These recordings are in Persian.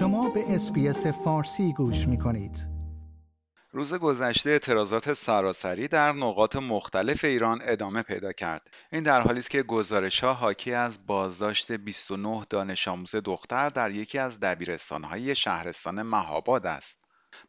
شما به Space فارسی گوش می کنید. روز گذشته اعتراضات سراسری در نقاط مختلف ایران ادامه پیدا کرد. این در حالی است که گزارش ها حاکی از بازداشت 29 دانش آموز دختر در یکی از دبیرستانهای شهرستان مهاباد است.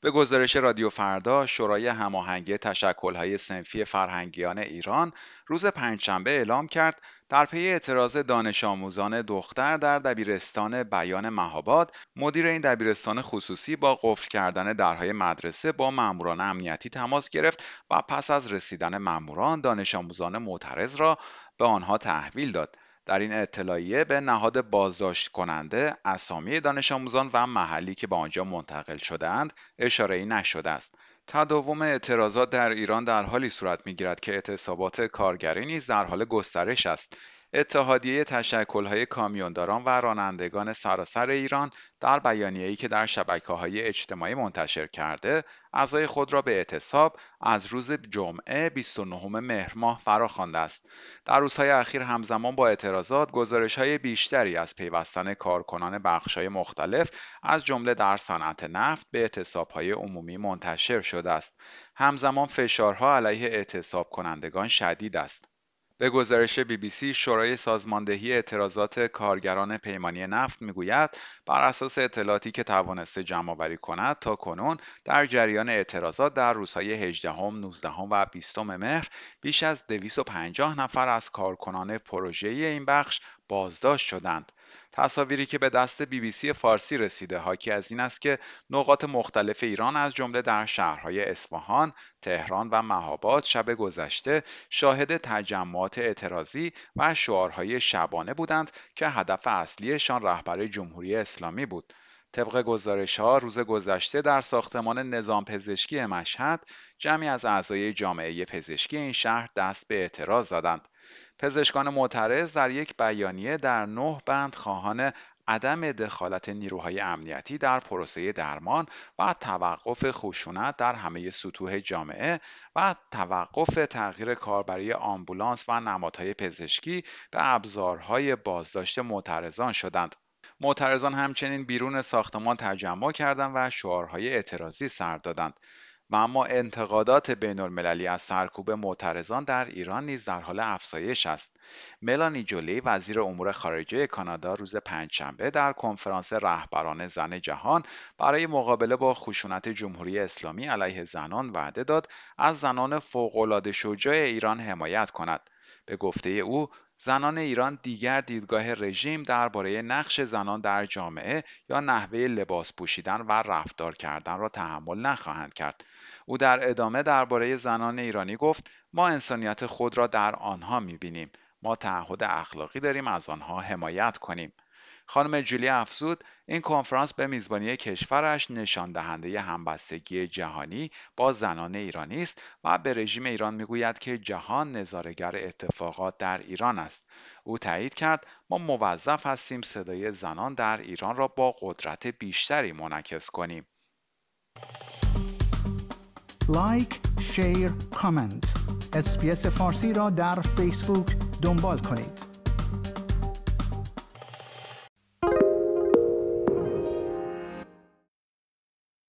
به گزارش رادیو فردا شورای هماهنگی تشکل‌های صنفی فرهنگیان ایران روز پنجشنبه اعلام کرد در پی اعتراض دانش آموزان دختر در دبیرستان بیان مهاباد مدیر این دبیرستان خصوصی با قفل کردن درهای مدرسه با ماموران امنیتی تماس گرفت و پس از رسیدن ماموران دانش آموزان معترض را به آنها تحویل داد. در این اطلاعیه به نهاد بازداشت کننده اسامی دانش آموزان و محلی که به آنجا منتقل شدهاند اشاره نشده است. تداوم اعتراضات در ایران در حالی صورت می‌گیرد که اعتصابات کارگری نیز در حال گسترش است. اتحادیه تشکل‌های کامیونداران و رانندگان سراسر ایران در بیانیه‌ای که در های اجتماعی منتشر کرده، اعضای خود را به اعتصاب از روز جمعه 29 مهر ماه فراخوانده است. در روزهای اخیر همزمان با اعتراضات های بیشتری از پیوستن کارکنان بخش‌های مختلف از جمله در صنعت نفت به اعتصاب‌های عمومی منتشر شده است. همزمان فشارها علیه اعتصاب کنندگان شدید است. به گزارش بی بی سی شورای سازماندهی اعتراضات کارگران پیمانی نفت می‌گوید بر اساس اطلاعاتی که توانسته جمع آوری کند تا کنون در جریان اعتراضات در روزهای 18 هم، 19 هم و 20 مهر بیش از 250 نفر از کارکنان پروژه این بخش بازداشت شدند. تصاویری که به دست بی بی سی فارسی رسیده حاکی از این است که نقاط مختلف ایران از جمله در شهرهای اصفهان، تهران و مهاباد شب گذشته شاهد تجمعات اعتراضی و شعارهای شبانه بودند که هدف اصلیشان رهبر جمهوری اسلامی بود. طبق گزارش ها روز گذشته در ساختمان نظام پزشکی مشهد جمعی از اعضای جامعه پزشکی این شهر دست به اعتراض زدند. پزشکان معترض در یک بیانیه در نه بند خواهان عدم دخالت نیروهای امنیتی در پروسه درمان و توقف خشونت در همه سطوح جامعه و توقف تغییر کاربری آمبولانس و نمادهای پزشکی به ابزارهای بازداشت معترضان شدند. معترضان همچنین بیرون ساختمان تجمع کردند و شعارهای اعتراضی سر دادند. و اما انتقادات بین المللی از سرکوب معترضان در ایران نیز در حال افزایش است. ملانی جولی وزیر امور خارجه کانادا روز پنجشنبه در کنفرانس رهبران زن جهان برای مقابله با خشونت جمهوری اسلامی علیه زنان وعده داد از زنان فوق‌العاده شجاع ایران حمایت کند. به گفته او زنان ایران دیگر دیدگاه رژیم درباره نقش زنان در جامعه یا نحوه لباس پوشیدن و رفتار کردن را تحمل نخواهند کرد. او در ادامه درباره زنان ایرانی گفت ما انسانیت خود را در آنها می‌بینیم. ما تعهد اخلاقی داریم از آنها حمایت کنیم. خانم جولی افزود این کنفرانس به میزبانی کشورش نشان دهنده همبستگی جهانی با زنان ایرانی است و به رژیم ایران می‌گوید که جهان نظاره‌گر اتفاقات در ایران است. او تایید کرد ما موظف هستیم صدای زنان در ایران را با قدرت بیشتری منعکس کنیم. like share comment. Space فارسی را در فیسبوک دنبال کنید.